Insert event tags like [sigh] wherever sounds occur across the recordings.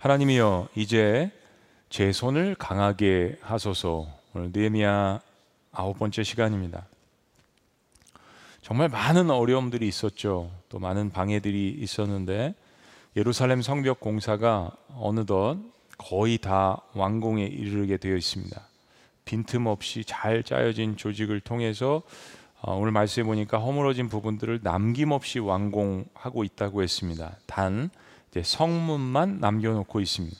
하나님이여 이제 제 손을 강하게 하소서. 오늘 느헤미야 아홉 번째 시간입니다. 정말 많은 어려움들이 있었죠. 또 많은 방해들이 있었는데 예루살렘 성벽 공사가 어느덧 거의 다 완공에 이르게 되어 있습니다. 빈틈없이 잘 짜여진 조직을 통해서 어, 오늘 말씀해 보니까 허물어진 부분들을 남김없이 완공하고 있다고 했습니다. 단 성문만 남겨놓고 있습니다.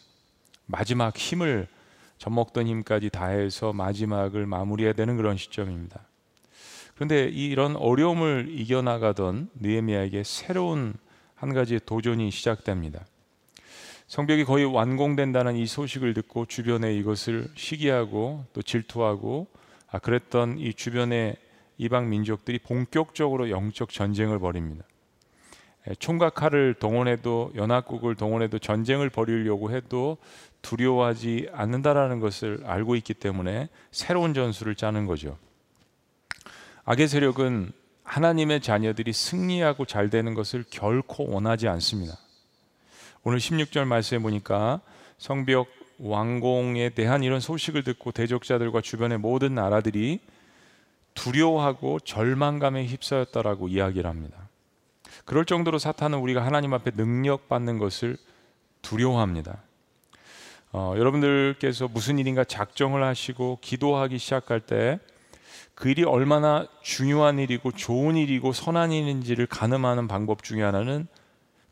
마지막 힘을 젖먹던 힘까지 다해서 마지막을 마무리해야 되는 그런 시점입니다. 그런데 이런 어려움을 이겨나가던 느헤미야에게 새로운 한 가지의 도전이 시작됩니다. 성벽이 거의 완공된다는 이 소식을 듣고 주변에 이것을 시기하고 또 질투하고 아 그랬던 이 주변의 이방 민족들이 본격적으로 영적 전쟁을 벌입니다. 총각 칼을 동원해도 연합국을 동원해도 전쟁을 벌이려고 해도 두려워하지 않는다라는 것을 알고 있기 때문에 새로운 전술을 짜는 거죠. 악의 세력은 하나님의 자녀들이 승리하고 잘 되는 것을 결코 원하지 않습니다. 오늘 16절 말씀해 보니까 성벽 완공에 대한 이런 소식을 듣고 대적자들과 주변의 모든 나라들이 두려워하고 절망감에 휩싸였다라고 이야기를 합니다. 그럴 정도로 사탄은 우리가 하나님 앞에 능력받는 것을 두려워합니다. 어, 여러분들께서 무슨 일인가 작정을 하시고 기도하기 시작할 때 그 일이 얼마나 중요한 일이고 좋은 일이고 선한 일인지를 가늠하는 방법 중에 하나는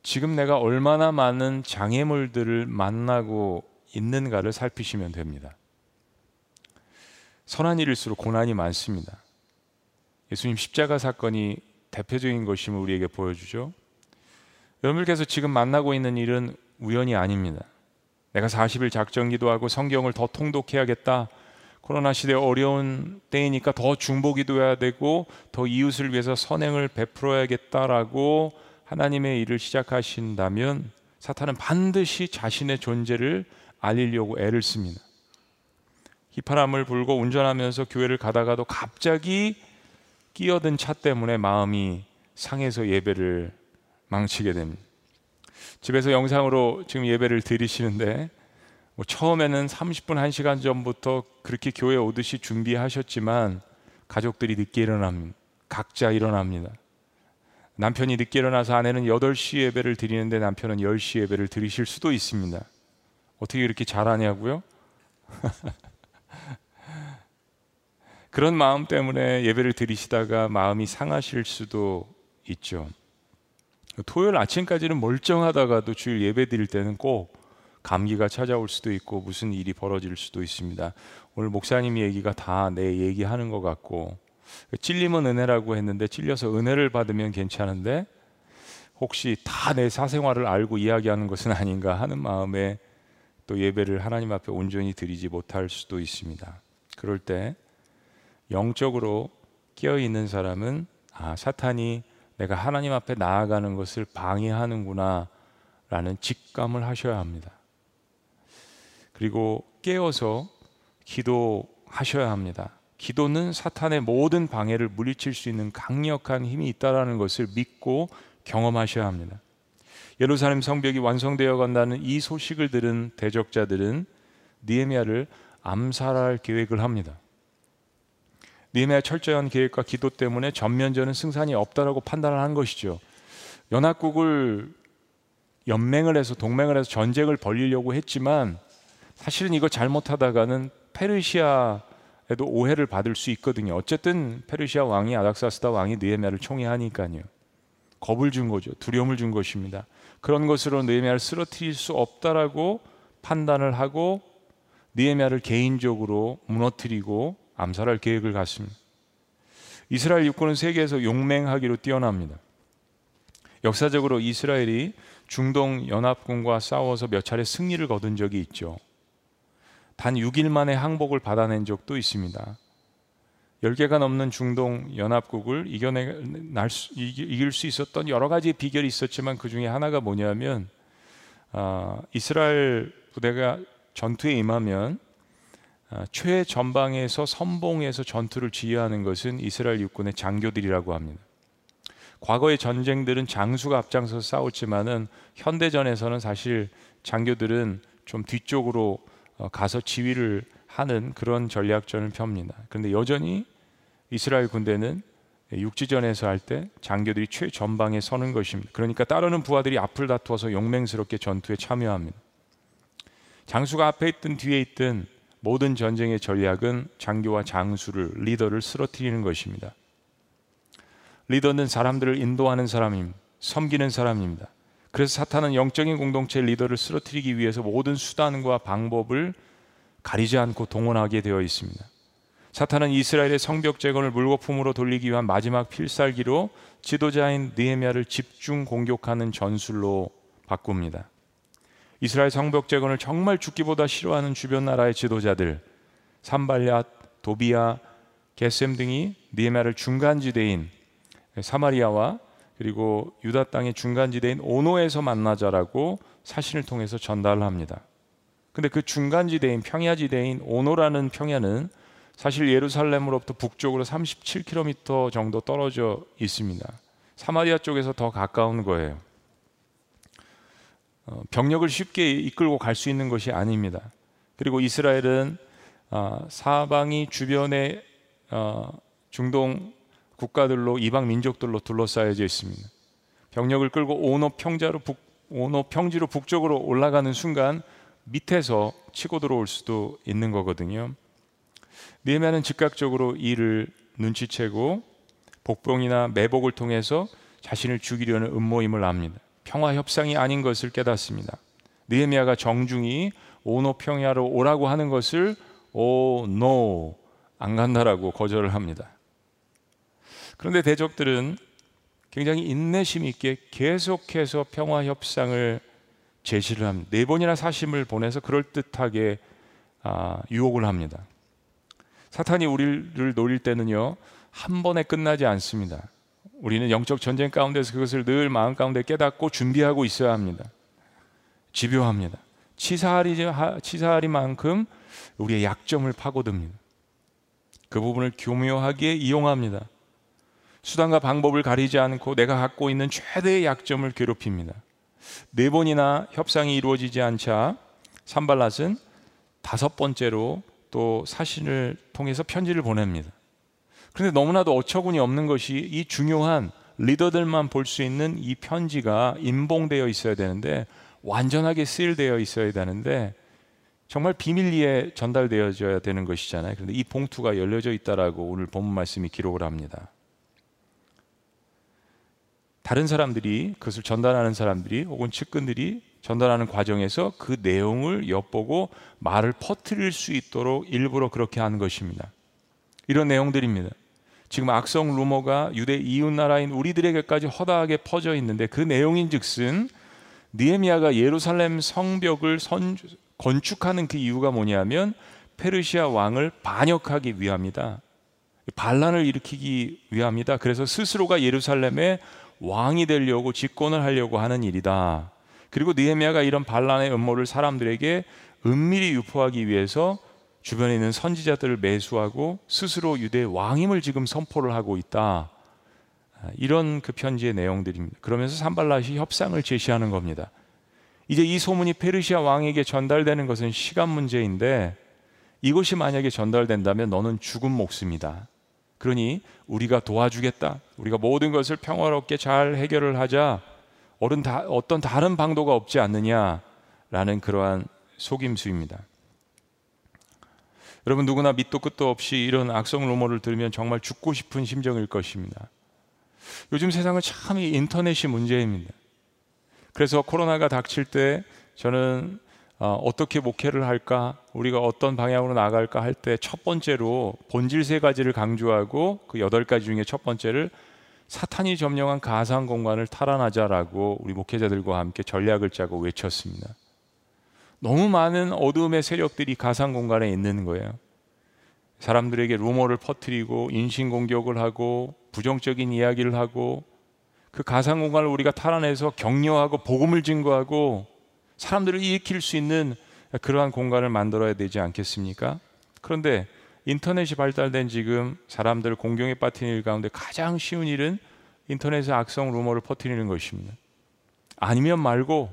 지금 내가 얼마나 많은 장애물들을 만나고 있는가를 살피시면 됩니다. 선한 일일수록 고난이 많습니다. 예수님 십자가 사건이 대표적인 것임을 우리에게 보여주죠. 여러분께서 지금 만나고 있는 일은 우연이 아닙니다. 내가 40일 작정 기도 하고 성경을 더 통독해야겠다. 코로나 시대 어려운 때이니까 더 중보기도해야 되고 더 이웃을 위해서 선행을 베풀어야겠다라고 하나님의 일을 시작하신다면 사탄은 반드시 자신의 존재를 알리려고 애를 씁니다. 휘파람을 불고 운전하면서 교회를 가다가도 갑자기 끼어든 차 때문에 마음이 상해서 예배를 망치게 됩니다. 집에서 영상으로 지금 예배를 드리시는데 뭐 처음에는 30분 1시간 전부터 그렇게 교회 오듯이 준비하셨지만 가족들이 늦게 일어납니다. 각자 일어납니다. 남편이 늦게 일어나서 아내는 8시 예배를 드리는데 남편은 10시 예배를 드리실 수도 있습니다. 어떻게 이렇게 잘하냐고요? [laughs] 그런 마음 때문에 예배를 드리시다가 마음이 상하실 수도 있죠. 토요일 아침까지는 멀쩡하다가도 주일 예배 드릴 때는 꼭 감기가 찾아올 수도 있고 무슨 일이 벌어질 수도 있습니다. 오늘 목사님 얘기가 다 내 얘기하는 것 같고 찔림은 은혜라고 했는데 찔려서 은혜를 받으면 괜찮은데 혹시 다 내 사생활을 알고 이야기하는 것은 아닌가 하는 마음에 또 예배를 하나님 앞에 온전히 드리지 못할 수도 있습니다. 그럴 때 영적으로 깨어 있는 사람은 아 사탄이 내가 하나님 앞에 나아가는 것을 방해하는구나 라는 직감을 하셔야 합니다. 그리고 깨어서 기도하셔야 합니다. 기도는 사탄의 모든 방해를 물리칠 수 있는 강력한 힘이 있다라는 것을 믿고 경험하셔야 합니다. 예루살렘 성벽이 완성되어 간다는 이 소식을 들은 대적자들은 니에미아를 암살할 계획을 합니다. 니에미아 철저한 계획과 기도 때문에 전면전은 승산이 없다라고 판단을 한 것이죠. 연합국을 연맹을 해서 동맹을 해서 전쟁을 벌리려고 했지만 사실은 이거 잘못하다가는 페르시아에도 오해를 받을 수 있거든요. 어쨌든 페르시아 왕이 아닥사스다 왕이 느헤미야를 총애하니까요. 겁을 준 거죠. 두려움을 준 것입니다. 그런 것으로 느헤미야를 쓰러뜨릴 수 없다라고 판단을 하고 느헤미야를 개인적으로 무너뜨리고 암살할 계획을 갖습니다. 이스라엘 육군은 세계에서 용맹하기로 뛰어납니다. 역사적으로 이스라엘이 중동 연합군과 싸워서 몇 차례 승리를 거둔 적이 있죠. 단 6일 만에 항복을 받아낸 적도 있습니다. 10개가 넘는 중동 연합국을 이겨낼 수, 이길 수 있었던 여러 가지 비결이 있었지만 그 중에 하나가 뭐냐면 어, 이스라엘 부대가 전투에 임하면 어, 최전방에서 선봉에서 전투를 지휘하는 것은 이스라엘 육군의 장교들이라고 합니다. 과거의 전쟁들은 장수가 앞장서서 싸웠지만은 현대전에서는 사실 장교들은 좀 뒤쪽으로 어, 가서 지휘를 하는 그런 전략전을 펴니다. 그런데 여전히 이스라엘 군대는 육지전에서 할 때 장교들이 최전방에 서는 것입니다. 그러니까 따르는 부하들이 앞을 다투어서 용맹스럽게 전투에 참여합니다. 장수가 앞에 있든 뒤에 있든 모든 전쟁의 전략은 장교와 장수를 리더를 쓰러뜨리는 것입니다. 리더는 사람들을 인도하는 사람입니다. 섬기는 사람입니다. 그래서 사탄은 영적인 공동체 리더를 쓰러뜨리기 위해서 모든 수단과 방법을 가리지 않고 동원하게 되어 있습니다. 사탄은 이스라엘의 성벽 재건을 물거품으로 돌리기 위한 마지막 필살기로 지도자인 느헤미야를 집중 공격하는 전술로 바꿉니다. 이스라엘 성벽 재건을 정말 죽기보다 싫어하는 주변 나라의 지도자들 산발랴, 도비야, 게셈 등이 느헤미야를 중간지대인 사마리아와 그리고 유다 땅의 중간지대인 오노에서 만나자라고 사신을 통해서 전달을 합니다. 근데 그 중간지대인 평야지대인 오노라는 평야는 사실 예루살렘으로부터 북쪽으로 37km 정도 떨어져 있습니다. 사마리아 쪽에서 더 가까운 거예요. 어, 병력을 쉽게 이끌고 갈 수 있는 것이 아닙니다. 그리고 이스라엘은 어, 사방이 주변에 어, 중동 국가들로 이방 민족들로 둘러싸여져 있습니다. 병력을 끌고 오노 평자로 북 오노 평지로 북쪽으로 올라가는 순간 밑에서 치고 들어올 수도 있는 거거든요. 느헤미야는 즉각적으로 이를 눈치채고 복병이나 매복을 통해서 자신을 죽이려는 음모임을 압니다. 평화 협상이 아닌 것을 깨닫습니다. 느헤미야가 정중히 오노 평야로 오라고 하는 것을 오노안 간다라고 거절을 합니다. 그런데 대적들은 굉장히 인내심 있게 계속해서 평화 협상을 제시를 합니다. 네 번이나 사심을 보내서 그럴 듯하게 아, 유혹을 합니다. 사탄이 우리를 노릴 때는요 한 번에 끝나지 않습니다. 우리는 영적 전쟁 가운데서 그것을 늘 마음 가운데 깨닫고 준비하고 있어야 합니다. 집요합니다. 치사하리 치사하리만큼 우리의 약점을 파고듭니다. 그 부분을 교묘하게 이용합니다. 수단과 방법을 가리지 않고 내가 갖고 있는 최대의 약점을 괴롭힙니다. 네 번이나 협상이 이루어지지 않자 산발랏은 다섯 번째로 또 사신을 통해서 편지를 보냅니다. 그런데 너무나도 어처구니 없는 것이 이 중요한 리더들만 볼 수 있는 이 편지가 인봉되어 있어야 되는데 완전하게 쓰일되어 있어야 되는데 정말 비밀리에 전달되어져야 되는 것이잖아요. 그런데 이 봉투가 열려져 있다라고 오늘 본문 말씀이 기록을 합니다. 다른 사람들이 그것을 전달하는 사람들이 혹은 측근들이 전달하는 과정에서 그 내용을 엿보고 말을 퍼뜨릴 수 있도록 일부러 그렇게 하는 것입니다. 이런 내용들입니다. 지금 악성 루머가 유대 이웃 나라인 우리들에게까지 허다하게 퍼져 있는데 그 내용인즉슨 니에미아가 예루살렘 성벽을 선, 건축하는 그 이유가 뭐냐면 페르시아 왕을 반역하기 위함이다. 반란을 일으키기 위함이다. 그래서 스스로가 예루살렘의 왕이 되려고 집권을 하려고 하는 일이다. 그리고 느헤미야가 이런 반란의 음모를 사람들에게 은밀히 유포하기 위해서 주변에 있는 선지자들을 매수하고 스스로 유대 왕임을 지금 선포를 하고 있다. 이런 그 편지의 내용들입니다. 그러면서 산발랏이 협상을 제시하는 겁니다. 이제 이 소문이 페르시아 왕에게 전달되는 것은 시간 문제인데 이것이 만약에 전달된다면 너는 죽은 목숨이다. 그러니 우리가 도와주겠다. 우리가 모든 것을 평화롭게 잘 해결을 하자. 어떤 다른 방도가 없지 않느냐라는 그러한 속임수입니다. 여러분 누구나 밑도 끝도 없이 이런 악성 루머를 들으면 정말 죽고 싶은 심정일 것입니다. 요즘 세상은 참 인터넷이 문제입니다. 그래서 코로나가 닥칠 때 저는 어, 떻게 목회를 할까, 우리가 어떤 방향으로 나갈까 할 때 첫 번째로 본질 세 가지를 강조하고 그 여덟 가지 중에 첫 번째를 사탄이 점령한 가상 공간을 탈환하자라고 우리 목회자들과 함께 전략을 짜고 외쳤습니다. 너무 많은 어둠의 세력들이 가상 공간에 있는 거예요. 사람들에게 루머를 퍼뜨리고 인신 공격을 하고 부정적인 이야기를 하고 그 가상 공간을 우리가 탈환해서 격려하고 복음을 증거하고 사람들을 일으킬 수 있는 그러한 공간을 만들어야 되지 않겠습니까? 그런데 인터넷이 발달된 지금 사람들 공경에 빠뜨리는 일 가운데 가장 쉬운 일은 인터넷에 악성 루머를 퍼뜨리는 것입니다. 아니면 말고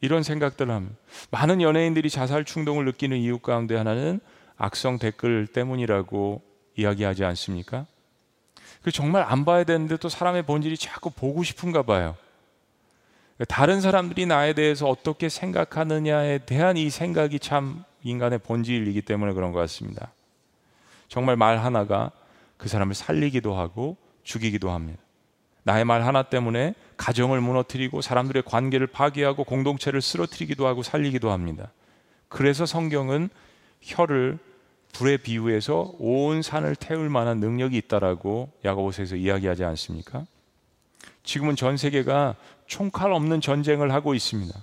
이런 생각들을 합니다. 많은 연예인들이 자살 충동을 느끼는 이유 가운데 하나는 악성 댓글 때문이라고 이야기하지 않습니까? 그 정말 안 봐야 되는데 또 사람의 본질이 자꾸 보고 싶은가 봐요. 다른 사람들이 나에 대해서 어떻게 생각하느냐에 대한 이 생각이 참 인간의 본질이기 때문에 그런 것 같습니다. 정말 말 하나가 그 사람을 살리기도 하고 죽이기도 합니다. 나의 말 하나 때문에 가정을 무너뜨리고 사람들의 관계를 파괴하고 공동체를 쓰러뜨리기도 하고 살리기도 합니다. 그래서 성경은 혀를 불에 비유해서 온 산을 태울 만한 능력이 있다라고 야고보서에서 이야기하지 않습니까? 지금은 전 세계가 총칼 없는 전쟁을 하고 있습니다.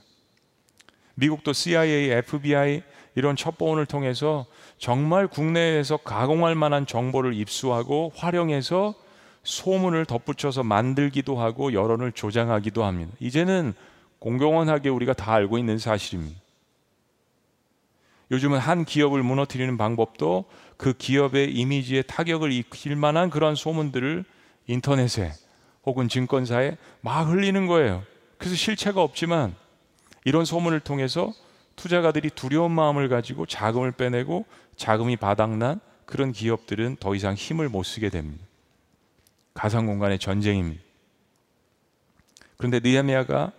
미국도 CIA, FBI 이런 첩보원을 통해서 정말 국내에서 가공할 만한 정보를 입수하고 활용해서 소문을 덧붙여서 만들기도 하고 여론을 조장하기도 합니다. 이제는 공공연하게 우리가 다 알고 있는 사실입니다. 요즘은 한 기업을 무너뜨리는 방법도 그 기업의 이미지에 타격을 입힐 만한 그런 소문들을 인터넷에 혹은 증권사에 막 흘리는 거예요. 그래서 실체가 없지만 이런 소문을 통해서 투자가들이 두려운 마음을 가지고 자금을 빼내고 자금이 바닥난 그런 기업들은 더 이상 힘을 못 쓰게 됩니다. 가상 공간의 전쟁입니다. 그런데 느헤미야가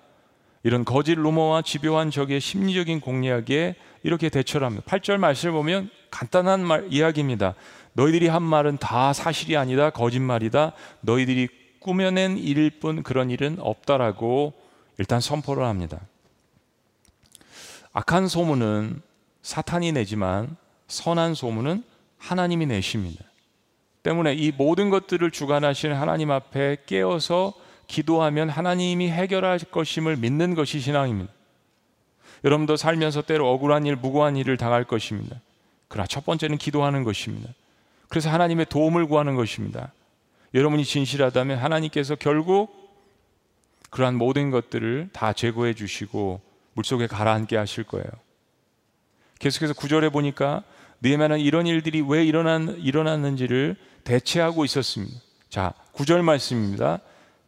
이런 거짓 루머와 집요한 적의 심리적인 공략에 이렇게 대처를 합니다. 8절 말씀을 보면 간단한 말 이야기입니다. 너희들이 한 말은 다 사실이 아니다. 거짓말이다. 너희들이 꾸며낸 일일 뿐 그런 일은 없다라고 일단 선포를 합니다. 악한 소문은 사탄이 내지만 선한 소문은 하나님이 내십니다. 때문에 이 모든 것들을 주관하시는 하나님 앞에 깨어서 기도하면 하나님이 해결할 것임을 믿는 것이 신앙입니다. 여러분도 살면서 때로 억울한 일, 무고한 일을 당할 것입니다. 그러나 첫 번째는 기도하는 것입니다. 그래서 하나님의 도움을 구하는 것입니다. 여러분이 진실하다면 하나님께서 결국 그러한 모든 것들을 다 제거해 주시고 물속에 가라앉게 하실 거예요. 계속해서 구절해 보니까 느헤미야는 이런 일들이 왜 일어난, 일어났는지를 대체하고 있었습니다. 자, 구절 말씀입니다.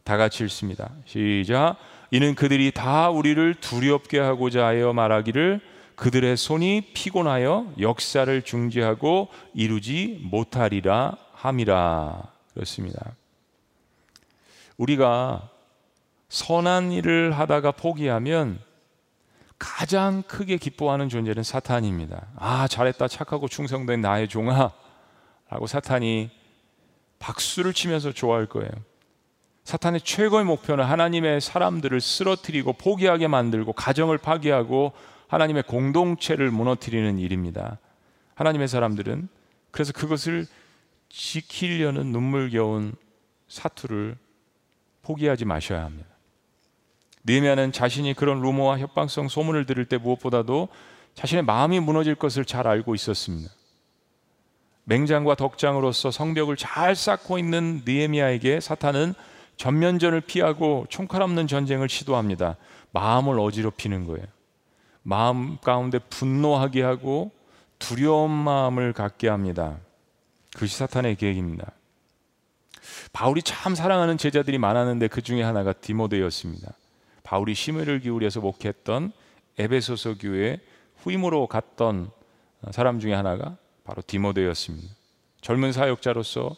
다 같이 읽습니다. 시작. 이는 그들이 다 우리를 두렵게 하고자 하여 말하기를 그들의 손이 피곤하여 역사를 중지하고 이루지 못하리라 함이라. 그렇습니다. 우리가 선한 일을 하다가 포기하면 가장 크게 기뻐하는 존재는 사탄입니다. 아, 잘했다. 착하고 충성된 나의 종아. 라고 사탄이 박수를 치면서 좋아할 거예요. 사탄의 최고의 목표는 하나님의 사람들을 쓰러뜨리고 포기하게 만들고 가정을 파괴하고 하나님의 공동체를 무너뜨리는 일입니다. 하나님의 사람들은 그래서 그것을 지키려는 눈물겨운 사투를 포기하지 마셔야 합니다. 느헤미야는 자신이 그런 루머와 협박성 소문을 들을 때 무엇보다도 자신의 마음이 무너질 것을 잘 알고 있었습니다. 맹장과 덕장으로서 성벽을 잘 쌓고 있는 느헤미야에게 사탄은 전면전을 피하고 총칼 없는 전쟁을 시도합니다. 마음을 어지럽히는 거예요. 마음 가운데 분노하게 하고 두려운 마음을 갖게 합니다. 그것이 사탄의 계획입니다. 바울이 참 사랑하는 제자들이 많았는데 그 중에 하나가 디모데였습니다. 바울이 심혈을 기울여서 목했던 에베소서 교회 후임으로 갔던 사람 중에 하나가 바로 디모데였습니다. 젊은 사역자로서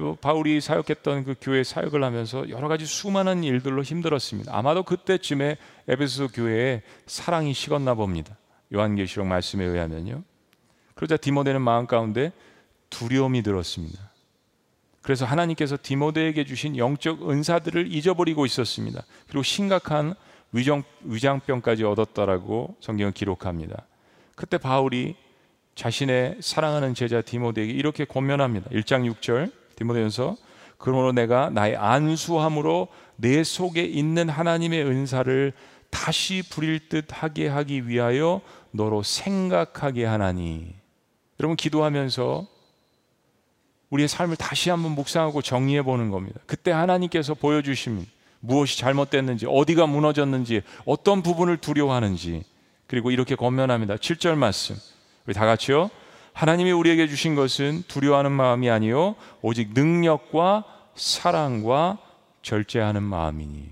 뭐 바울이 사역했던 그 교회 사역을 하면서 여러 가지 수많은 일들로 힘들었습니다. 아마도 그때쯤에 에베소 교회에 사랑이 식었나 봅니다. 요한계시록 말씀에 의하면요. 그러자 디모데는 마음 가운데 두려움이 들었습니다. 그래서 하나님께서 디모데에게 주신 영적 은사들을 잊어버리고 있었습니다. 그리고 심각한 위정, 위장병까지 얻었다라고 성경은 기록합니다. 그때 바울이 자신의 사랑하는 제자 디모데에게 이렇게 권면합니다. 1장 6절 디모데전서 그러므로 내가 나의 안수함으로 내 속에 있는 하나님의 은사를 다시 부릴 듯 하게 하기 위하여 너로 생각하게 하나니. 여러분 기도하면서 우리의 삶을 다시 한번 묵상하고 정리해 보는 겁니다. 그때 하나님께서 보여주신 무엇이 잘못됐는지, 어디가 무너졌는지, 어떤 부분을 두려워하는지, 그리고 이렇게 권면합니다. 7절 말씀. 우리 다 같이요. 하나님이 우리에게 주신 것은 두려워하는 마음이 아니요 오직 능력과 사랑과 절제하는 마음이니.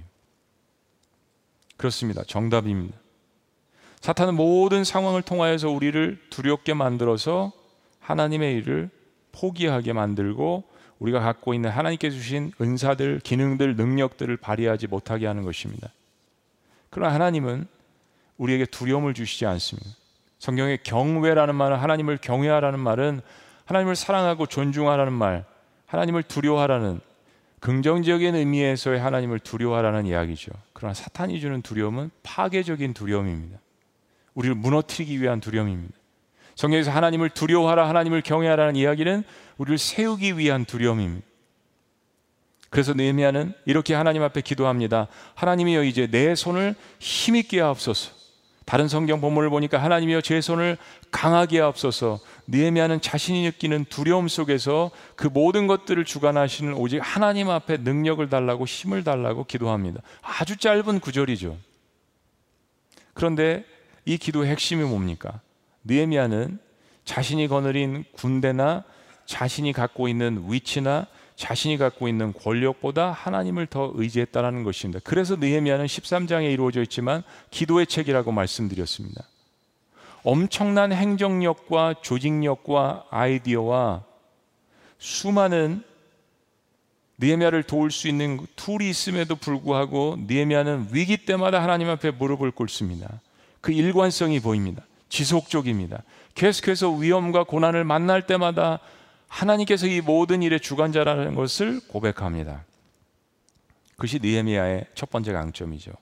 그렇습니다. 정답입니다. 사탄은 모든 상황을 통하여서 우리를 두렵게 만들어서 하나님의 일을 포기하게 만들고 우리가 갖고 있는 하나님께 주신 은사들, 기능들, 능력들을 발휘하지 못하게 하는 것입니다. 그러나 하나님은 우리에게 두려움을 주시지 않습니다. 성경에 경외라는 말은 하나님을 경외하라는 말은 하나님을 사랑하고 존중하라는 말, 하나님을 두려워하라는 긍정적인 의미에서의 하나님을 두려워하라는 이야기죠. 그러나 사탄이 주는 두려움은 파괴적인 두려움입니다. 우리를 무너뜨리기 위한 두려움입니다. 성경에서 하나님을 두려워하라, 하나님을 경외하라는 이야기는 우리를 세우기 위한 두려움입니다. 그래서 느헤미야는 이렇게 하나님 앞에 기도합니다. 하나님이여 이제 내 손을 힘있게 하옵소서. 다른 성경 본문을 보니까 하나님이여 제 손을 강하게 하옵소서. 느헤미야는 자신이 느끼는 두려움 속에서 그 모든 것들을 주관하시는 오직 하나님 앞에 능력을 달라고 힘을 달라고 기도합니다. 아주 짧은 구절이죠. 그런데 이 기도의 핵심이 뭡니까? 느헤미야는 자신이 거느린 군대나 자신이 갖고 있는 위치나 자신이 갖고 있는 권력보다 하나님을 더 의지했다라는 것입니다. 그래서 느헤미야는 13장에 이루어져 있지만 기도의 책이라고 말씀드렸습니다. 엄청난 행정력과 조직력과 아이디어와 수많은 느헤미야를 도울 수 있는 툴이 있음에도 불구하고 느헤미야는 위기 때마다 하나님 앞에 무릎을 꿇습니다. 그 일관성이 보입니다. 지속적입니다. 계속해서 위험과 고난을 만날 때마다 하나님께서 이 모든 일의 주관자라는 것을 고백합니다. 그것이 느헤미야의 첫 번째 강점이죠.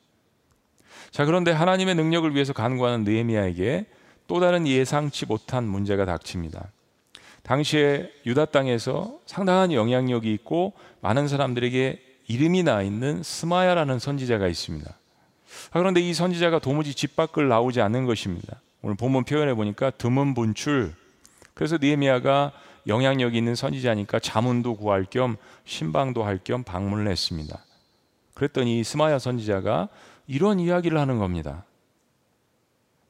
자, 그런데 하나님의 능력을 위해서 간구하는 느헤미야에게 또 다른 예상치 못한 문제가 닥칩니다. 당시에 유다 땅에서 상당한 영향력이 있고 많은 사람들에게 이름이 나 있는 스마야라는 선지자가 있습니다. 아, 그런데 이 선지자가 도무지 집 밖을 나오지 않는 것입니다. 오늘 본문 표현해 보니까 드문 분출. 그래서 니에미아가 영향력 있는 선지자니까 자문도 구할 겸 신방도 할 겸 방문을 했습니다. 그랬더니 스마야 선지자가 이런 이야기를 하는 겁니다.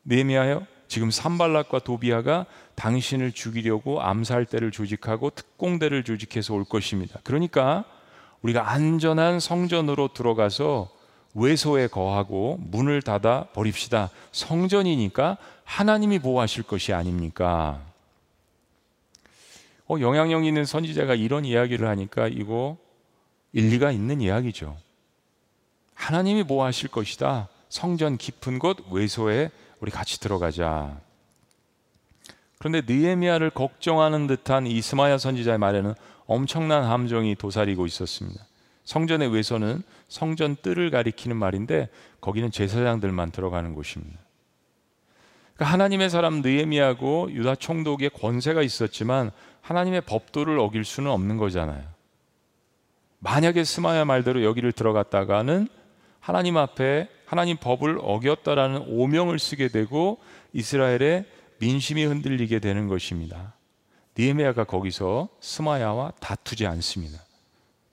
니에미아요, 지금 산발락과 도비아가 당신을 죽이려고 암살대를 조직하고 특공대를 조직해서 올 것입니다. 그러니까 우리가 안전한 성전으로 들어가서 외소에 거하고 문을 닫아 버립시다. 성전이니까 하나님이 보호하실 것이 아닙니까? 어, 영향력 있는 선지자가 이런 이야기를 하니까 이거 일리가 있는 이야기죠. 하나님이 보호하실 것이다. 성전 깊은 곳 외소에 우리 같이 들어가자. 그런데 느헤미야를 걱정하는 듯한 이스마야 선지자의 말에는 엄청난 함정이 도사리고 있었습니다. 성전의 외소는 성전 뜰을 가리키는 말인데 거기는 제사장들만 들어가는 곳입니다. 그러니까 하나님의 사람 느헤미야고 유다 총독의 권세가 있었지만 하나님의 법도를 어길 수는 없는 거잖아요. 만약에 스마야 말대로 여기를 들어갔다가는 하나님 앞에 하나님 법을 어겼다라는 오명을 쓰게 되고 이스라엘의 민심이 흔들리게 되는 것입니다. 니에미아가 거기서 스마야와 다투지 않습니다.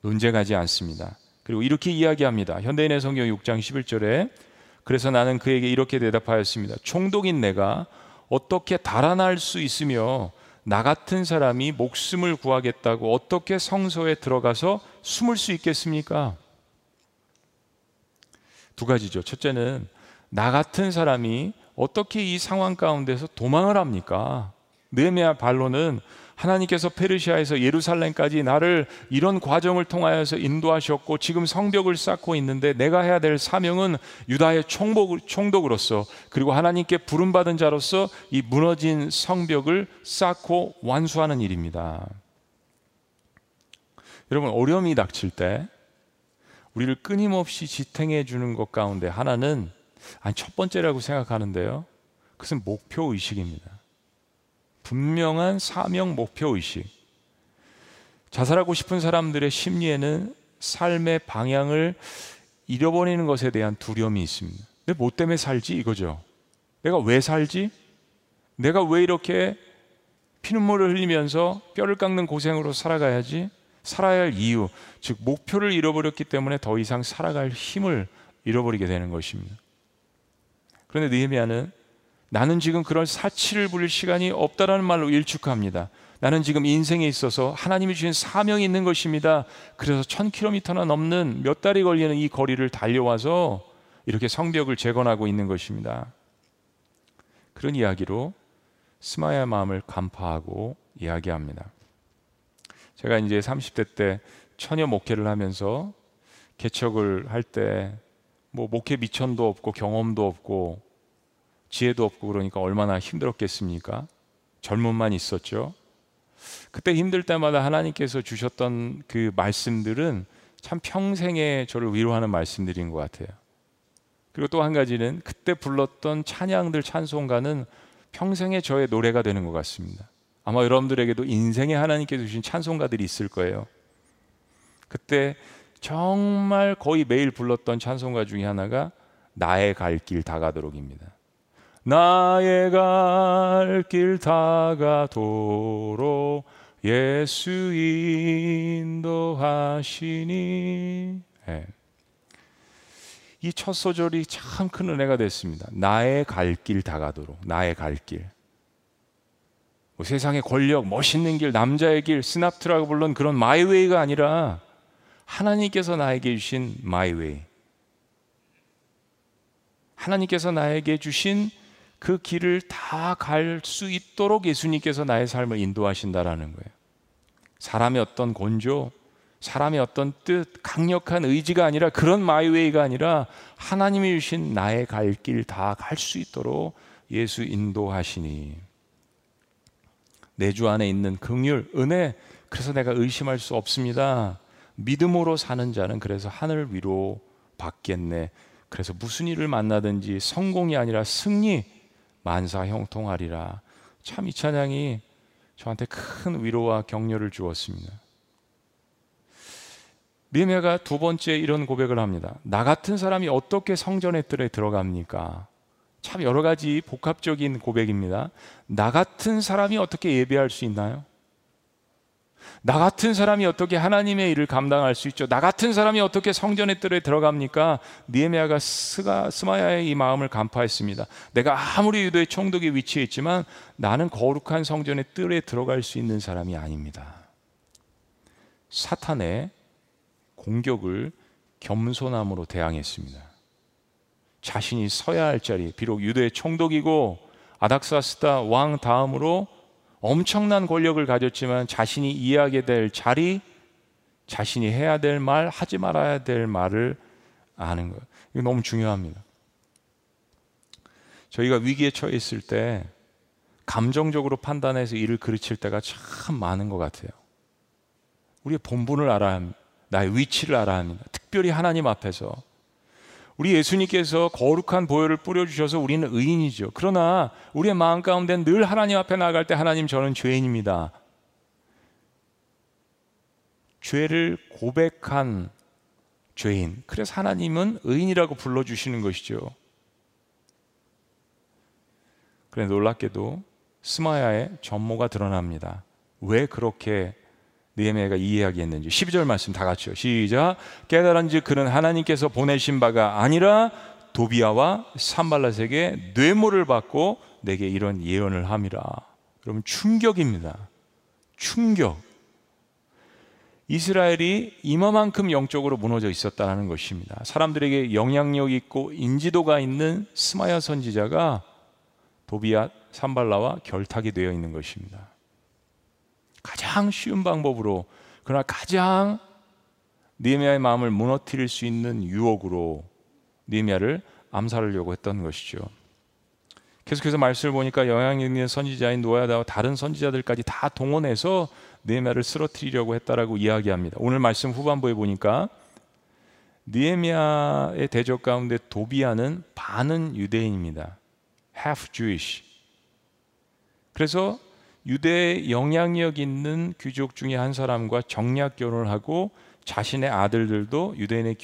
논쟁하지 않습니다. 그리고 이렇게 이야기합니다. 현대인의 성경 6장 11절에 그래서 나는 그에게 이렇게 대답하였습니다. 총독인 내가 어떻게 달아날 수 있으며 나 같은 사람이 목숨을 구하겠다고 어떻게 성소에 들어가서 숨을 수 있겠습니까? 두 가지죠. 첫째는 나 같은 사람이 어떻게 이 상황 가운데서 도망을 합니까? 느헤미야 반론은 하나님께서 페르시아에서 예루살렘까지 나를 이런 과정을 통하여서 인도하셨고 지금 성벽을 쌓고 있는데 내가 해야 될 사명은 유다의 총복, 총독으로서 그리고 하나님께 부름받은 자로서 이 무너진 성벽을 쌓고 완수하는 일입니다. 여러분 어려움이 닥칠 때 우리를 끊임없이 지탱해 주는 것 가운데 하나는 아니 첫 번째라고 생각하는데요. 그것은 목표 의식입니다. 분명한 사명 목표 의식. 자살하고 싶은 사람들의 심리에는 삶의 방향을 잃어버리는 것에 대한 두려움이 있습니다. 내가 뭐 때문에 살지 이거죠. 내가 왜 살지? 내가 왜 이렇게 피눈물을 흘리면서 뼈를 깎는 고생으로 살아가야지? 살아야 할 이유, 즉 목표를 잃어버렸기 때문에 더 이상 살아갈 힘을 잃어버리게 되는 것입니다. 그런데 느헤미야는 나는 지금 그런 사치를 부릴 시간이 없다라는 말로 일축합니다. 나는 지금 인생에 있어서 하나님이 주신 사명이 있는 것입니다. 그래서 천 킬로미터나 넘는 몇 달이 걸리는 이 거리를 달려와서 이렇게 성벽을 재건하고 있는 것입니다. 그런 이야기로 스마야의 마음을 간파하고 이야기합니다. 제가 이제 30대 때 처녀 목회를 하면서 개척을 할 때 뭐 목회 미천도 없고 경험도 없고 지혜도 없고 그러니까 얼마나 힘들었겠습니까? 젊음만 있었죠. 그때 힘들 때마다 하나님께서 주셨던 그 말씀들은 참 평생에 저를 위로하는 말씀들인 것 같아요. 그리고 또 한 가지는 그때 불렀던 찬양들 찬송가는 평생에 저의 노래가 되는 것 같습니다. 아마 여러분들에게도 인생에 하나님께서 주신 찬송가들이 있을 거예요. 그때 정말 거의 매일 불렀던 찬송가 중에 하나가 나의 갈 길 다가도록입니다. 나의 갈 길 다가도록 예수 인도하시니 네. 이첫 소절이 참 큰 은혜가 됐습니다. 나의 갈 길 다가도록 나의 갈 길. 뭐 세상의 권력, 멋있는 길, 남자의 길, 스납트라고 불른 그런 마이웨이가 아니라 하나님께서 나에게 주신 마이웨이. 하나님께서 나에게 주신 그 길을 다 갈 수 있도록 예수님께서 나의 삶을 인도하신다라는 거예요. 사람의 어떤 곤조, 사람의 어떤 뜻, 강력한 의지가 아니라 그런 마이웨이가 아니라 하나님이 주신 나의 갈 길 다 갈 수 있도록 예수 인도하시니 내 주 안에 있는 긍휼, 은혜 그래서 내가 의심할 수 없습니다. 믿음으로 사는 자는 그래서 하늘 위로 받겠네. 그래서 무슨 일을 만나든지 성공이 아니라 승리, 만사 형통하리라. 참 이 찬양이 저한테 큰 위로와 격려를 주었습니다. 느헤미야가 두 번째 이런 고백을 합니다. 나 같은 사람이 어떻게 성전의 뜰에 들어갑니까? 참 여러 가지 복합적인 고백입니다. 나 같은 사람이 어떻게 예배할 수 있나요? 나 같은 사람이 어떻게 하나님의 일을 감당할 수 있죠? 나 같은 사람이 어떻게 성전의 뜰에 들어갑니까? 니에미아가 스가 스마야의 이 마음을 간파했습니다. 내가 아무리 유도의 총독에 위치해 있지만 나는 거룩한 성전의 뜰에 들어갈 수 있는 사람이 아닙니다. 사탄의 공격을 겸손함으로 대항했습니다. 자신이 서야 할 자리, 비록 유대의 총독이고 아닥사스다 왕 다음으로 엄청난 권력을 가졌지만 자신이 이해하게 될 자리, 자신이 해야 될 말, 하지 말아야 될 말을 아는 거예요. 이거 너무 중요합니다. 저희가 위기에 처해 있을 때 감정적으로 판단해서 일을 그르칠 때가 참 많은 것 같아요. 우리의 본분을 알아야 합니다. 나의 위치를 알아야 합니다. 특별히 하나님 앞에서. 우리 예수님께서 거룩한 보혈을 뿌려주셔서 우리는 의인이죠. 그러나 우리의 마음 가운데 늘 하나님 앞에 나갈 때 하나님 저는 죄인입니다. 죄를 고백한 죄인. 그래서 하나님은 의인이라고 불러주시는 것이죠. 그래 놀랍게도 스마야의 전모가 드러납니다. 왜 그렇게 느헤미야가 이해하겠는지 12절 말씀 다 같이요. 시작. 깨달은즉 그는 하나님께서 보내신 바가 아니라 도비아와 산발라에게 뇌물을 받고 내게 이런 예언을 함이라. 여러분 충격입니다. 충격. 이스라엘이 이만큼 영적으로 무너져 있었다는 것입니다. 사람들에게 영향력 있고 인지도가 있는 스마야 선지자가 도비아 산발라와 결탁이 되어 있는 것입니다. 가장 쉬운 방법으로 그러나 가장 니에미아의 마음을 무너뜨릴 수 있는 유혹으로 니에미아를 암살하려고 했던 것이죠. 계속해서 말씀을 보니까 영향 있는 선지자인 노아다와 다른 선지자들까지 다 동원해서 니에미아를 쓰러뜨리려고 했다라고 이야기합니다. 오늘 말씀 후반부에 보니까 니에미아의 대적 가운데 도비아는 반은 유대인입니다. half Jewish. 그래서 유대의 영향력 있는 귀족 중에 한 사람과 정략 결혼을 하고 자신의 아들들도 유대인의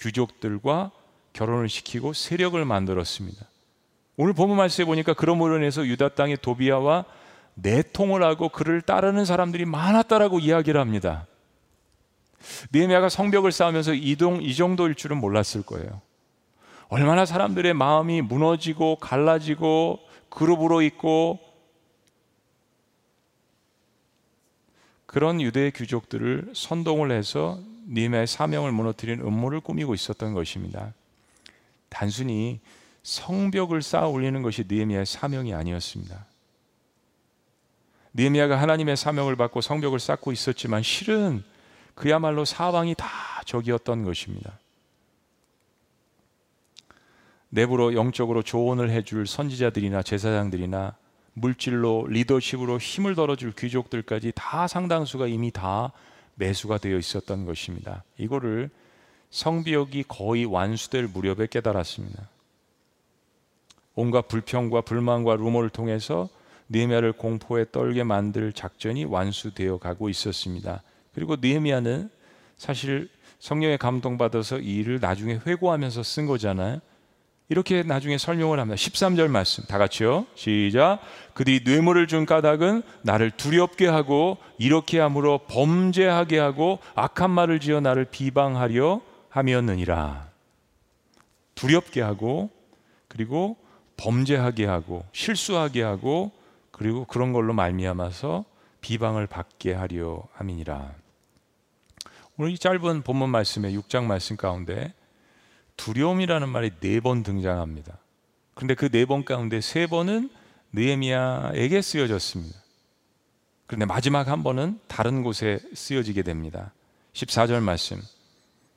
귀족들과 결혼을 시키고 세력을 만들었습니다. 오늘 본문 말씀에 보니까 그러므로 인해서 유다 땅의 도비아와 내통을 하고 그를 따르는 사람들이 많았다라고 이야기를 합니다. 느헤미야가 성벽을 쌓으면서 이동 이 정도일 줄은 몰랐을 거예요. 얼마나 사람들의 마음이 무너지고 갈라지고 그룹으로 있고 그런 유대의 귀족들을 선동을 해서 니메의 사명을 무너뜨린 음모를 꾸미고 있었던 것입니다. 단순히 성벽을 쌓아 올리는 것이 느헤미야의 사명이 아니었습니다. 느헤미야가 하나님의 사명을 받고 성벽을 쌓고 있었지만 실은 그야말로 사방이 다 적이었던 것입니다. 내부로 영적으로 조언을 해줄 선지자들이나 제사장들이나 물질로 리더십으로 힘을 덜어줄 귀족들까지 다 상당수가 이미 다 매수가 되어 있었던 것입니다. 이거를 성비역이 거의 완수될 무렵에 깨달았습니다. 온갖 불평과 불만과 루머를 통해서 느헤미야를 공포에 떨게 만들 작전이 완수되어 가고 있었습니다. 그리고 느헤미야는 사실 성령의 감동받아서 이 일을 나중에 회고하면서 쓴 거잖아요. 이렇게 나중에 설명을 합니다. 13절 말씀 다 같이요. 시작. 그들이 뇌물을 준 까닭은 나를 두렵게 하고 이렇게 함으로 범죄하게 하고 악한 말을 지어 나를 비방하려 함이었느니라. 두렵게 하고 그리고 범죄하게 하고 실수하게 하고 그리고 그런 걸로 말미암아서 비방을 받게 하려 함이니라. 오늘 이 짧은 본문 말씀의 6장 말씀 가운데 두려움이라는 말이 네 번 등장합니다. 그런데 그 네 번 가운데 세 번은 느헤미야에게 쓰여졌습니다. 그런데 마지막 한 번은 다른 곳에 쓰여지게 됩니다. 14절 말씀.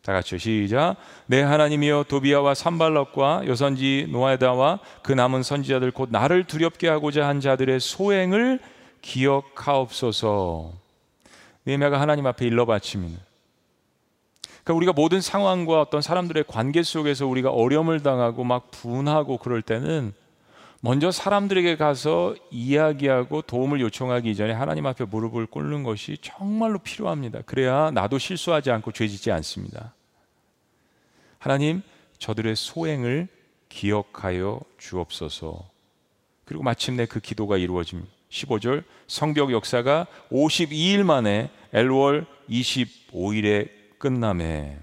다 같이 시작. 내 하나님이여 도비아와 산발락과 여선지 노아다와 그 남은 선지자들 곧 나를 두렵게 하고자 한 자들의 소행을 기억하옵소서. 느헤미야가 하나님 앞에 일러 바칩니다. 그러니까 우리가 모든 상황과 어떤 사람들의 관계 속에서 우리가 어려움을 당하고 막 분하고 그럴 때는 먼저 사람들에게 가서 이야기하고 도움을 요청하기 이전에 하나님 앞에 무릎을 꿇는 것이 정말로 필요합니다. 그래야 나도 실수하지 않고 죄짓지 않습니다. 하나님, 저들의 소행을 기억하여 주옵소서. 그리고 마침내 그 기도가 이루어집니다. 15절 성벽 역사가 52일 만에 엘월 25일에 끝남에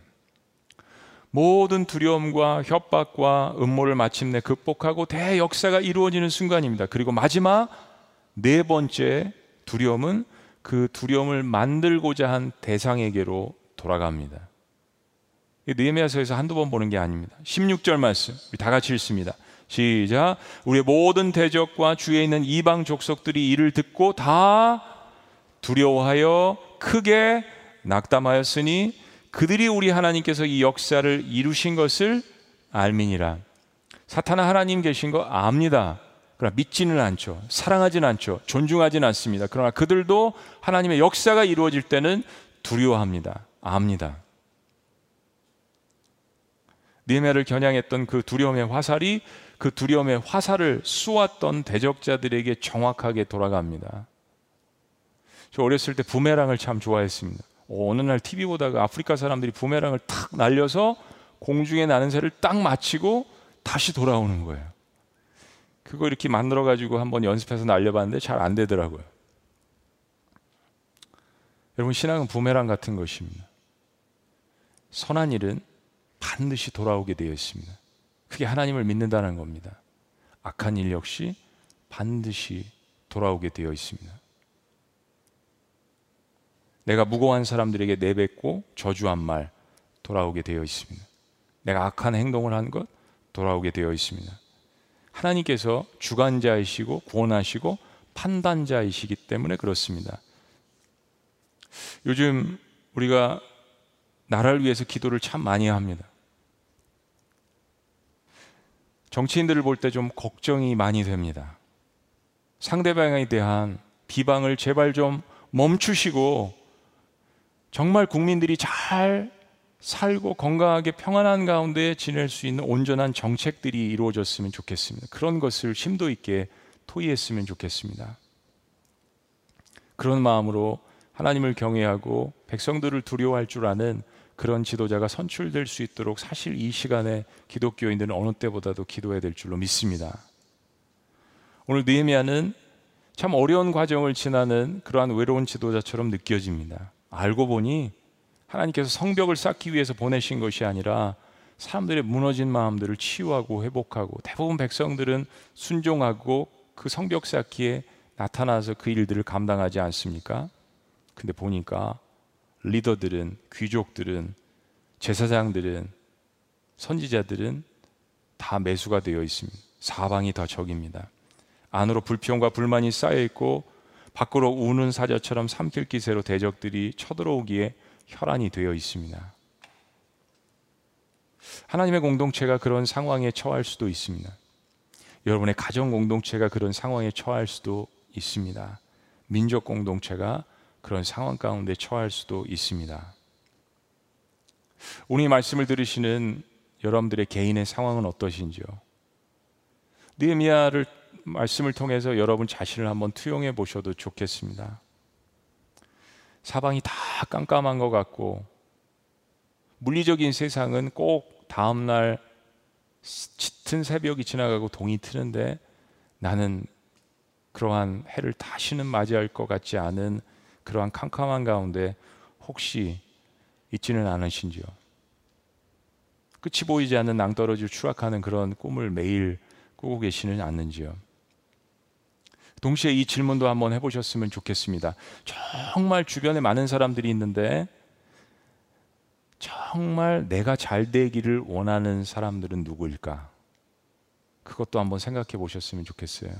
모든 두려움과 협박과 음모를 마침내 극복하고 대역사가 이루어지는 순간입니다. 그리고 마지막 네 번째 두려움은 그 두려움을 만들고자 한 대상에게로 돌아갑니다. 느헤미야서에서 한두 번 보는 게 아닙니다. 16절 말씀 우리 다 같이 읽습니다. 시작. 우리의 모든 대적과 주위에 있는 이방 족속들이 이를 듣고 다 두려워하여 크게 낙담하였으니 그들이 우리 하나님께서 이 역사를 이루신 것을 알미니라. 사탄은 하나님 계신 거 압니다. 그러나 믿지는 않죠. 사랑하진 않죠. 존중하진 않습니다. 그러나 그들도 하나님의 역사가 이루어질 때는 두려워합니다. 압니다. 니메를 겨냥했던 그 두려움의 화살이 그 두려움의 화살을 쏘았던 대적자들에게 정확하게 돌아갑니다. 저 어렸을 때 부메랑을 참 좋아했습니다. 어느 날 TV 보다가 아프리카 사람들이 부메랑을 탁 날려서 공중에 나는 새를 딱 맞히고 다시 돌아오는 거예요. 그거 이렇게 만들어 가지고 한번 연습해서 날려봤는데 잘 안 되더라고요. 여러분 신앙은 부메랑 같은 것입니다. 선한 일은 반드시 돌아오게 되어 있습니다. 그게 하나님을 믿는다는 겁니다. 악한 일 역시 반드시 돌아오게 되어 있습니다. 내가 무고한 사람들에게 내뱉고 저주한 말 돌아오게 되어 있습니다. 내가 악한 행동을 한 것 돌아오게 되어 있습니다. 하나님께서 주관자이시고 구원하시고 판단자이시기 때문에 그렇습니다. 요즘 우리가 나라를 위해서 기도를 참 많이 합니다. 정치인들을 볼 때 좀 걱정이 많이 됩니다. 상대방에 대한 비방을 제발 좀 멈추시고 정말 국민들이 잘 살고 건강하게 평안한 가운데 지낼 수 있는 온전한 정책들이 이루어졌으면 좋겠습니다. 그런 것을 심도 있게 토의했으면 좋겠습니다. 그런 마음으로 하나님을 경외하고 백성들을 두려워할 줄 아는 그런 지도자가 선출될 수 있도록 사실 이 시간에 기독교인들은 어느 때보다도 기도해야 될 줄로 믿습니다. 오늘 느헤미야는 참 어려운 과정을 지나는 그러한 외로운 지도자처럼 느껴집니다. 알고 보니 하나님께서 성벽을 쌓기 위해서 보내신 것이 아니라 사람들의 무너진 마음들을 치유하고 회복하고 대부분 백성들은 순종하고 그 성벽 쌓기에 나타나서 그 일들을 감당하지 않습니까? 근데 보니까 리더들은 귀족들은 제사장들은 선지자들은 다 매수가 되어 있습니다. 사방이 다 적입니다. 안으로 불평과 불만이 쌓여 있고 밖으로 우는 사자처럼 삼킬 기세로 대적들이 쳐들어오기에 혈안이 되어 있습니다. 하나님의 공동체가 그런 상황에 처할 수도 있습니다. 여러분의 가정 공동체가 그런 상황에 처할 수도 있습니다. 민족 공동체가 그런 상황 가운데 처할 수도 있습니다. 오늘 말씀을 들으시는 여러분들의 개인의 상황은 어떠신지요? 느헤미야를 말씀을 통해서 여러분 자신을 한번 투영해 보셔도 좋겠습니다. 사방이 다 깜깜한 것 같고 물리적인 세상은 꼭 다음 날 짙은 새벽이 지나가고 동이 트는데 나는 그러한 해를 다시는 맞이할 것 같지 않은 그러한 캄캄한 가운데 혹시 있지는 않으신지요? 끝이 보이지 않는 낭떠러지를 추락하는 그런 꿈을 매일 꾸고 계시는 않는지요? 동시에 이 질문도 한번 해보셨으면 좋겠습니다. 정말 주변에 많은 사람들이 있는데 정말 내가 잘 되기를 원하는 사람들은 누구일까? 그것도 한번 생각해 보셨으면 좋겠어요.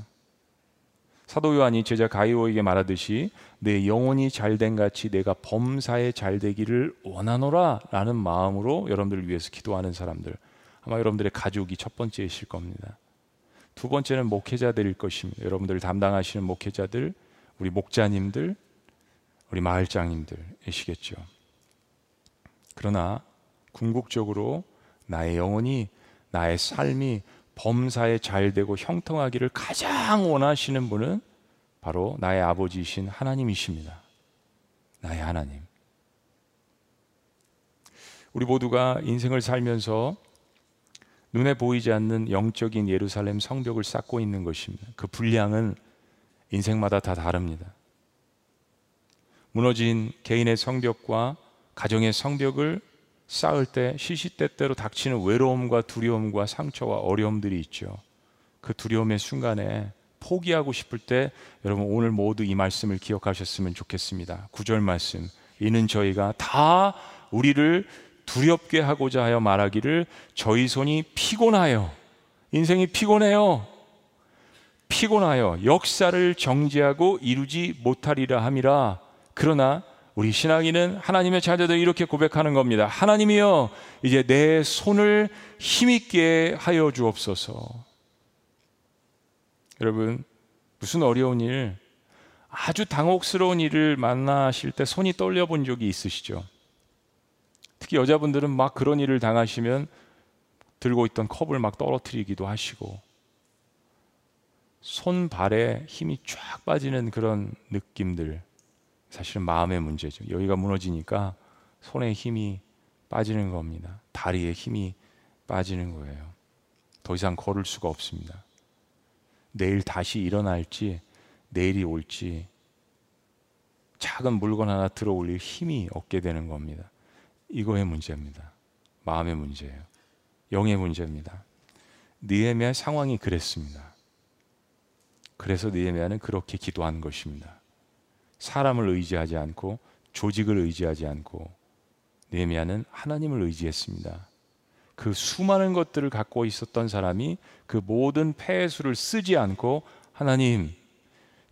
사도 요한이 제자 가이오에게 말하듯이 내 영혼이 잘된 같이 내가 범사에 잘 되기를 원하노라라는 마음으로 여러분들을 위해서 기도하는 사람들 아마 여러분들의 가족이 첫 번째이실 겁니다. 두 번째는 목회자들일 것입니다. 여러분들 담당하시는 목회자들, 우리 목자님들, 우리 마을장님들이시겠죠. 그러나 궁극적으로 나의 영혼이 나의 삶이 범사에 잘 되고 형통하기를 가장 원하시는 분은 바로 나의 아버지이신 하나님이십니다. 나의 하나님. 우리 모두가 인생을 살면서 눈에 보이지 않는 영적인 예루살렘 성벽을 쌓고 있는 것입니다. 그 분량은 인생마다 다 다릅니다. 무너진 개인의 성벽과 가정의 성벽을 쌓을 때 시시때때로 닥치는 외로움과 두려움과 상처와 어려움들이 있죠. 그 두려움의 순간에 포기하고 싶을 때 여러분 오늘 모두 이 말씀을 기억하셨으면 좋겠습니다. 구절 말씀. 이는 저희가 다 우리를 두렵게 하고자 하여 말하기를 저희 손이 피곤하여 인생이 피곤해요. 피곤하여 역사를 정지하고 이루지 못하리라 함이라. 그러나 우리 신앙인은 하나님의 자녀들 이렇게 고백하는 겁니다. 하나님이여, 이제 내 손을 힘있게 하여 주옵소서. 여러분, 무슨 어려운 일, 아주 당혹스러운 일을 만나실 때 손이 떨려 본 적이 있으시죠? 특히 여자분들은 막 그런 일을 당하시면 들고 있던 컵을 막 떨어뜨리기도 하시고, 손발에 힘이 쫙 빠지는 그런 느낌들, 사실은 마음의 문제죠. 여기가 무너지니까 손에 힘이 빠지는 겁니다. 다리에 힘이 빠지는 거예요. 더 이상 걸을 수가 없습니다. 내일 다시 일어날지, 내일이 올지, 작은 물건 하나 들어 올릴 힘이 없게 되는 겁니다. 이거의 문제입니다. 마음의 문제예요. 영의 문제입니다. 느헤미야 상황이 그랬습니다. 그래서 느헤미야는 그렇게 기도한 것입니다. 사람을 의지하지 않고 조직을 의지하지 않고 느헤미야는 하나님을 의지했습니다. 그 수많은 것들을 갖고 있었던 사람이 그 모든 폐수를 쓰지 않고 하나님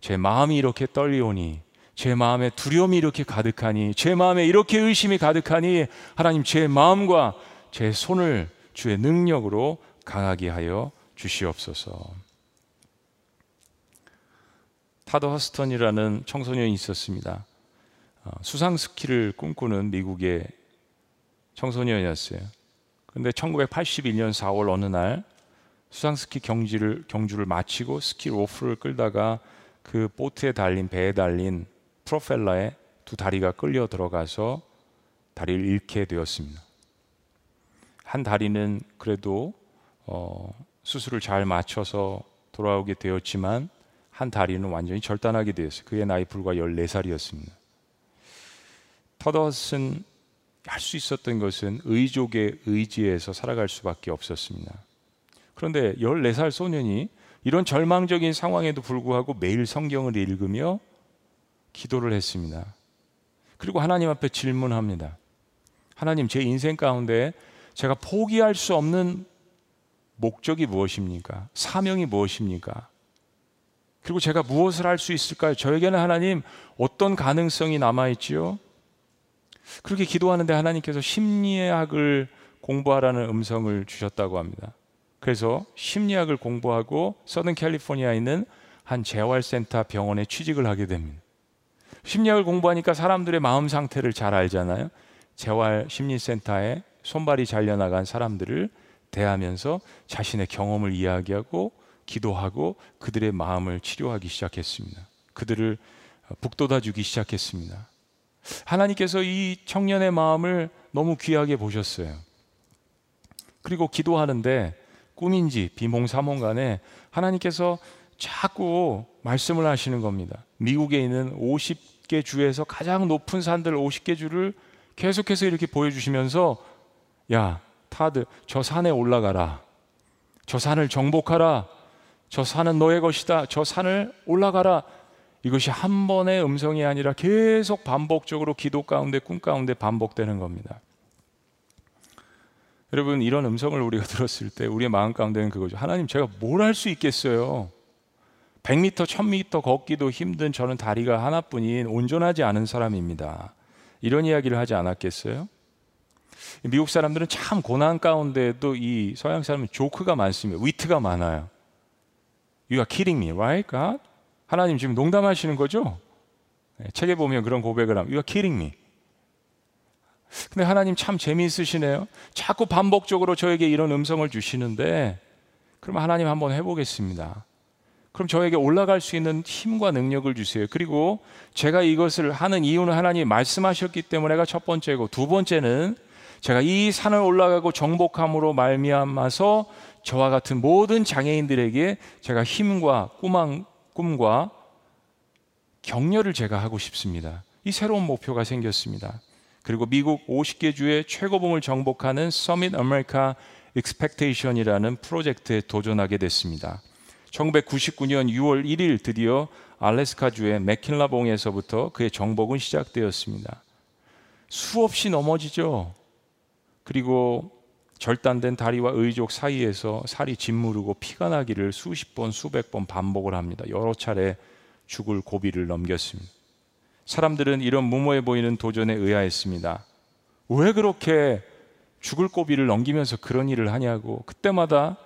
제 마음이 이렇게 떨리오니 제 마음에 두려움이 이렇게 가득하니 제 마음에 이렇게 의심이 가득하니 하나님 제 마음과 제 손을 주의 능력으로 강하게 하여 주시옵소서. 타더 허스턴이라는 청소년이 있었습니다. 어, 수상 스키를 꿈꾸는 미국의 청소년이었어요. 그런데 1981년 4월 어느 날 수상 스키 경지를 경주를 마치고 스키 로프를 끌다가 그 보트에 달린 배에 달린 프로펠러에 두 다리가 끌려 들어가서 다리를 잃게 되었습니다. 한 다리는 그래도 어, 수술을 잘 마쳐서 돌아오게 되었지만 한 다리는 완전히 절단하게 되었어요. 그의 나이 불과 14살이었습니다. 터덧은 할 수 있었던 것은 의족의 의지에서 살아갈 수밖에 없었습니다. 그런데 14살 소년이 이런 절망적인 상황에도 불구하고 매일 성경을 읽으며 기도를 했습니다. 그리고 하나님 앞에 질문합니다. 하나님, 제 인생 가운데 제가 포기할 수 없는 목적이 무엇입니까? 사명이 무엇입니까? 그리고 제가 무엇을 할 수 있을까요? 저에게는 하나님 어떤 가능성이 남아있지요? 그렇게 기도하는데 하나님께서 심리학을 공부하라는 음성을 주셨다고 합니다. 그래서 심리학을 공부하고 서든 캘리포니아에 있는 한 재활센터 병원에 취직을 하게 됩니다. 심리학을 공부하니까 사람들의 마음 상태를 잘 알잖아요. 재활 심리센터에 손발이 잘려나간 사람들을 대하면서 자신의 경험을 이야기하고 기도하고 그들의 마음을 치료하기 시작했습니다. 그들을 북돋아 주기 시작했습니다. 하나님께서 이 청년의 마음을 너무 귀하게 보셨어요. 그리고 기도하는데 꿈인지 비몽사몽 간에 하나님께서 자꾸 말씀을 하시는 겁니다. 미국에 있는 50개 주에서 가장 높은 산들 50개 주를 계속해서 이렇게 보여주시면서 야 타드 저 산에 올라가라. 저 산을 정복하라. 저 산은 너의 것이다. 저 산을 올라가라. 이것이 한 번의 음성이 아니라 계속 반복적으로 기도 가운데 꿈 가운데 반복되는 겁니다. 여러분 이런 음성을 우리가 [laughs] 들었을 때 우리의 마음 가운데는 그거죠. 하나님 제가 뭘 할 수 있겠어요? 100m, 1000m 걷기도 힘든 저는 다리가 하나뿐인 온전하지 않은 사람입니다. 이런 이야기를 하지 않았겠어요? 미국 사람들은 참 고난 가운데도 이 서양 사람은 조크가 많습니다. 위트가 많아요. You are kidding me, right, God? 하나님 지금 농담하시는 거죠? 네, 책에 보면 그런 고백을 하면 You are kidding me. 근데 하나님 참 재미있으시네요. 자꾸 반복적으로 저에게 이런 음성을 주시는데 그럼 하나님 한번 해보겠습니다. 그럼 저에게 올라갈 수 있는 힘과 능력을 주세요. 그리고 제가 이것을 하는 이유는 하나님 말씀하셨기 때문에가 첫 번째고 두 번째는 제가 이 산을 올라가고 정복함으로 말미암아서 저와 같은 모든 장애인들에게 제가 힘과 꿈한, 꿈과 격려를 제가 하고 싶습니다. 이 새로운 목표가 생겼습니다. 그리고 미국 50개 주의 최고봉을 정복하는 Summit America Expedition이라는 프로젝트에 도전하게 됐습니다. 1999년 6월 1일 드디어 알래스카주의 맥킨라봉에서부터 그의 정복은 시작되었습니다. 수없이 넘어지죠. 그리고 절단된 다리와 의족 사이에서 살이 짓무르고 피가 나기를 수십 번, 수백 번 반복을 합니다. 여러 차례 죽을 고비를 넘겼습니다. 사람들은 이런 무모해 보이는 도전에 의아했습니다. 왜 그렇게 죽을 고비를 넘기면서 그런 일을 하냐고 그때마다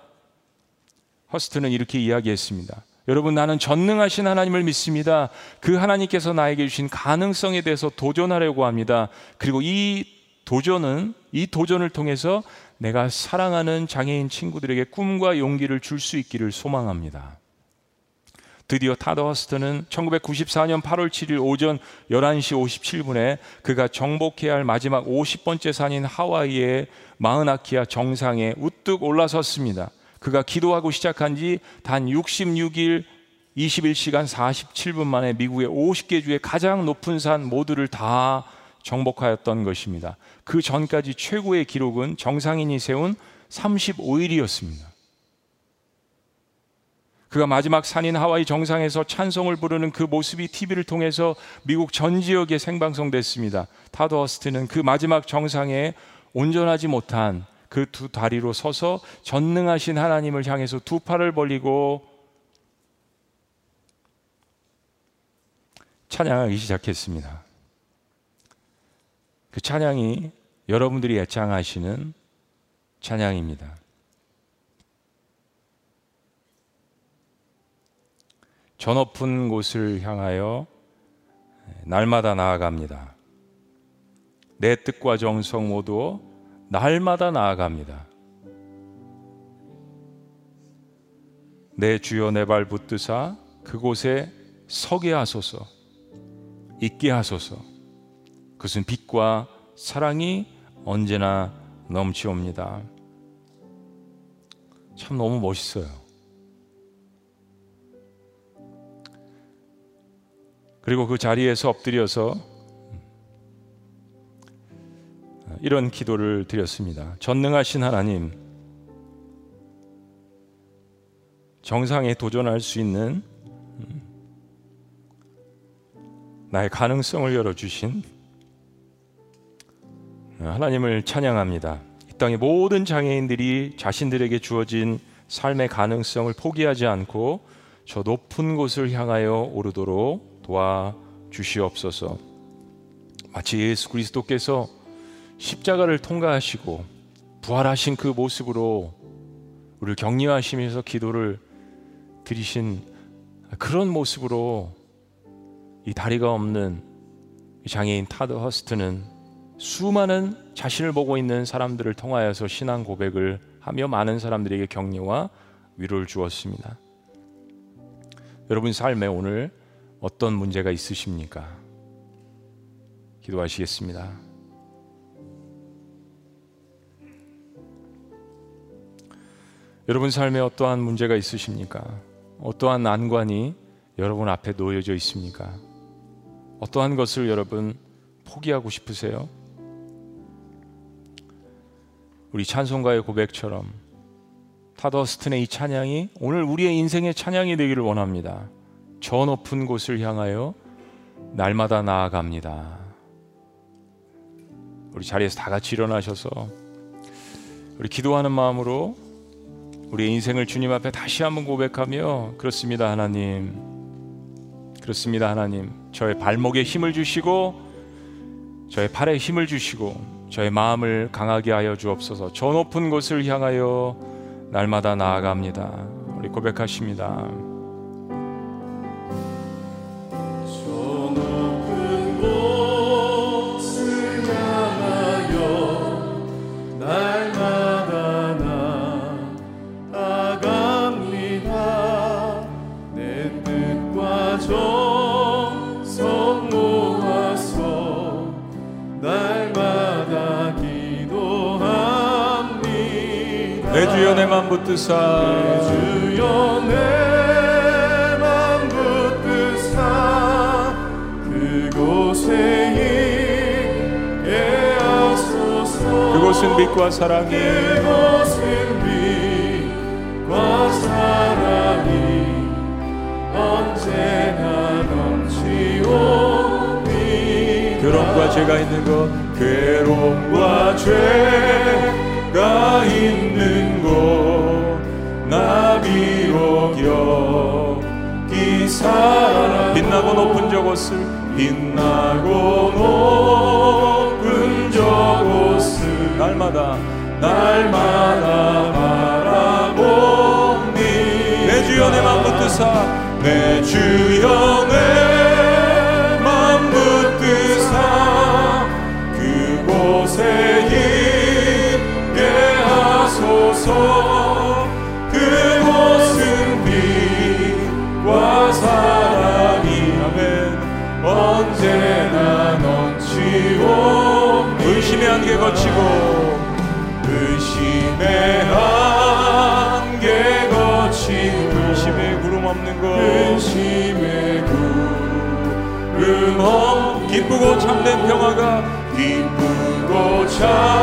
허스트는 이렇게 이야기했습니다. 여러분 나는 전능하신 하나님을 믿습니다. 그 하나님께서 나에게 주신 가능성에 대해서 도전하려고 합니다. 그리고 이 도전은 이 도전을 통해서 내가 사랑하는 장애인 친구들에게 꿈과 용기를 줄 수 있기를 소망합니다. 드디어 타더 허스트는 1994년 8월 7일 오전 11시 57분에 그가 정복해야 할 마지막 50번째 산인 하와이의 마은아키아 정상에 우뚝 올라섰습니다. 그가 기도하고 시작한 지 단 66일 21시간 47분 만에 미국의 50개 주의 가장 높은 산 모두를 다 정복하였던 것입니다. 그 전까지 최고의 기록은 정상인이 세운 35일이었습니다. 그가 마지막 산인 하와이 정상에서 찬송을 부르는 그 모습이 TV를 통해서 미국 전 지역에 생방송됐습니다. 타더 허스트는 그 마지막 정상에 온전하지 못한 그 두 다리로 서서 전능하신 하나님을 향해서 두 팔을 벌리고 찬양하기 시작했습니다. 그 찬양이 여러분들이 애창하시는 찬양입니다. 저 높은 곳을 향하여 날마다 나아갑니다. 내 뜻과 정성 모두 날마다 나아갑니다. 내 주여 내 발 붙드사 그곳에 서게 하소서, 있게 하소서. 그것은 빛과 사랑이 언제나 넘치옵니다. 참 너무 멋있어요. 그리고 그 자리에서 엎드려서 이런 기도를 드렸습니다. 전능하신 하나님, 정상에 도전할 수 있는 음, 나의 가능성을 열어주신 하나님을 찬양합니다. 땅의 모든 장애인들이 자신들에게 주어진 삶의 가능성을 포기하지 않고 저 높은 곳을 향하여 오르도록 도와 주시옵소서. 마치 예수 그리스도께서 십자가를 통과하시고 부활하신 그 모습으로 우리를 격려하시면서 기도를 드리신 그런 모습으로 이 다리가 없는 장애인 타드 허스트는 수많은 자신을 보고 있는 사람들을 통하여서 신앙 고백을 하며 많은 사람들에게 격려와 위로를 주었습니다. 여러분 삶에 오늘 어떤 문제가 있으십니까? 기도하시겠습니다. 여러분 삶에 어떠한 문제가 있으십니까? 어떠한 난관이 여러분 앞에 놓여져 있습니까? 어떠한 것을 여러분 포기하고 싶으세요? 우리 찬송가의 고백처럼 타더스튼의 이 찬양이 오늘 우리의 인생의 찬양이 되기를 원합니다. 저 높은 곳을 향하여 날마다 나아갑니다. 우리 자리에서 다 같이 일어나셔서 우리 기도하는 마음으로 우리의 인생을 주님 앞에 다시 한번 고백하며 그렇습니다 하나님. 그렇습니다 하나님. 저의 발목에 힘을 주시고 저의 팔에 힘을 주시고 저의 마음을 강하게 하여 주옵소서. 저 높은 곳을 향하여 날마다 나아갑니다. 우리 고백하십니다 맘 붙드사. 내 주여 내 맘 붙드사. 그곳에 있게 하소서. 그곳은 빛과 사랑이. 그곳은 빛과 사랑이. 언제나 넘치오니 괴로움과 죄가 있는 곳 괴로움과 죄가 있는 곳 나비로 격기 사랑 빛나고 높은 저곳을 빛나고 높은 저곳을 날마다 날마다 바라보니 내 주여 내 맘 붙드사. 내 주여 내맘 붙드사. 그곳에 있게 하소서 평화가 기쁘고 참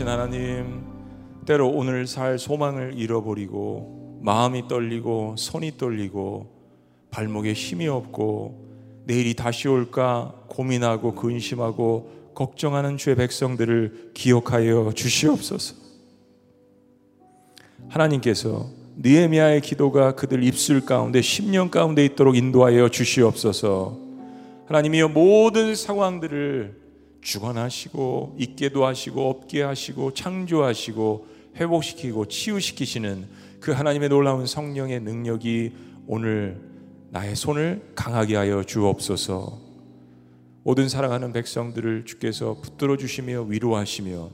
살아계신 하나님 때로 오늘 살 소망을 잃어버리고 마음이 떨리고 손이 떨리고 발목에 힘이 없고 내일이 다시 올까 고민하고 근심하고 걱정하는 주의 백성들을 기억하여 주시옵소서. 하나님께서 느헤미야의 기도가 그들 입술 가운데 10년 가운데 있도록 인도하여 주시옵소서. 하나님이여 모든 상황들을 주관하시고 있게도 하시고 없게 하시고 창조하시고 회복시키고 치유시키시는 그 하나님의 놀라운 성령의 능력이 오늘 나의 손을 강하게 하여 주옵소서. 모든 사랑하는 백성들을 주께서 붙들어 주시며 위로하시며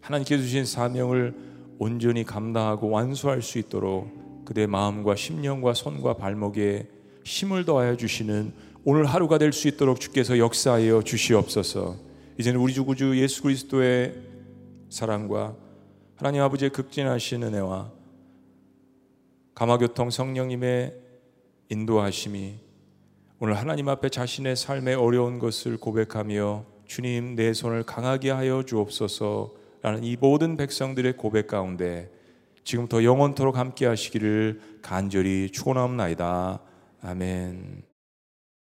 하나님께서 주신 사명을 온전히 감당하고 완수할 수 있도록 그대 마음과 심령과 손과 발목에 힘을 더하여 주시는 오늘 하루가 될 수 있도록 주께서 역사하여 주시옵소서. 이제는 우리 주 구주 예수 그리스도의 사랑과 하나님 아버지의 극진하신 은혜와 감화교통 성령님의 인도하심이 오늘 하나님 앞에 자신의 삶의 어려운 것을 고백하며 주님 내 손을 강하게 하여 주옵소서라는 이 모든 백성들의 고백 가운데 지금부터 영원토록 함께 하시기를 간절히 축원하옵나이다. 아멘.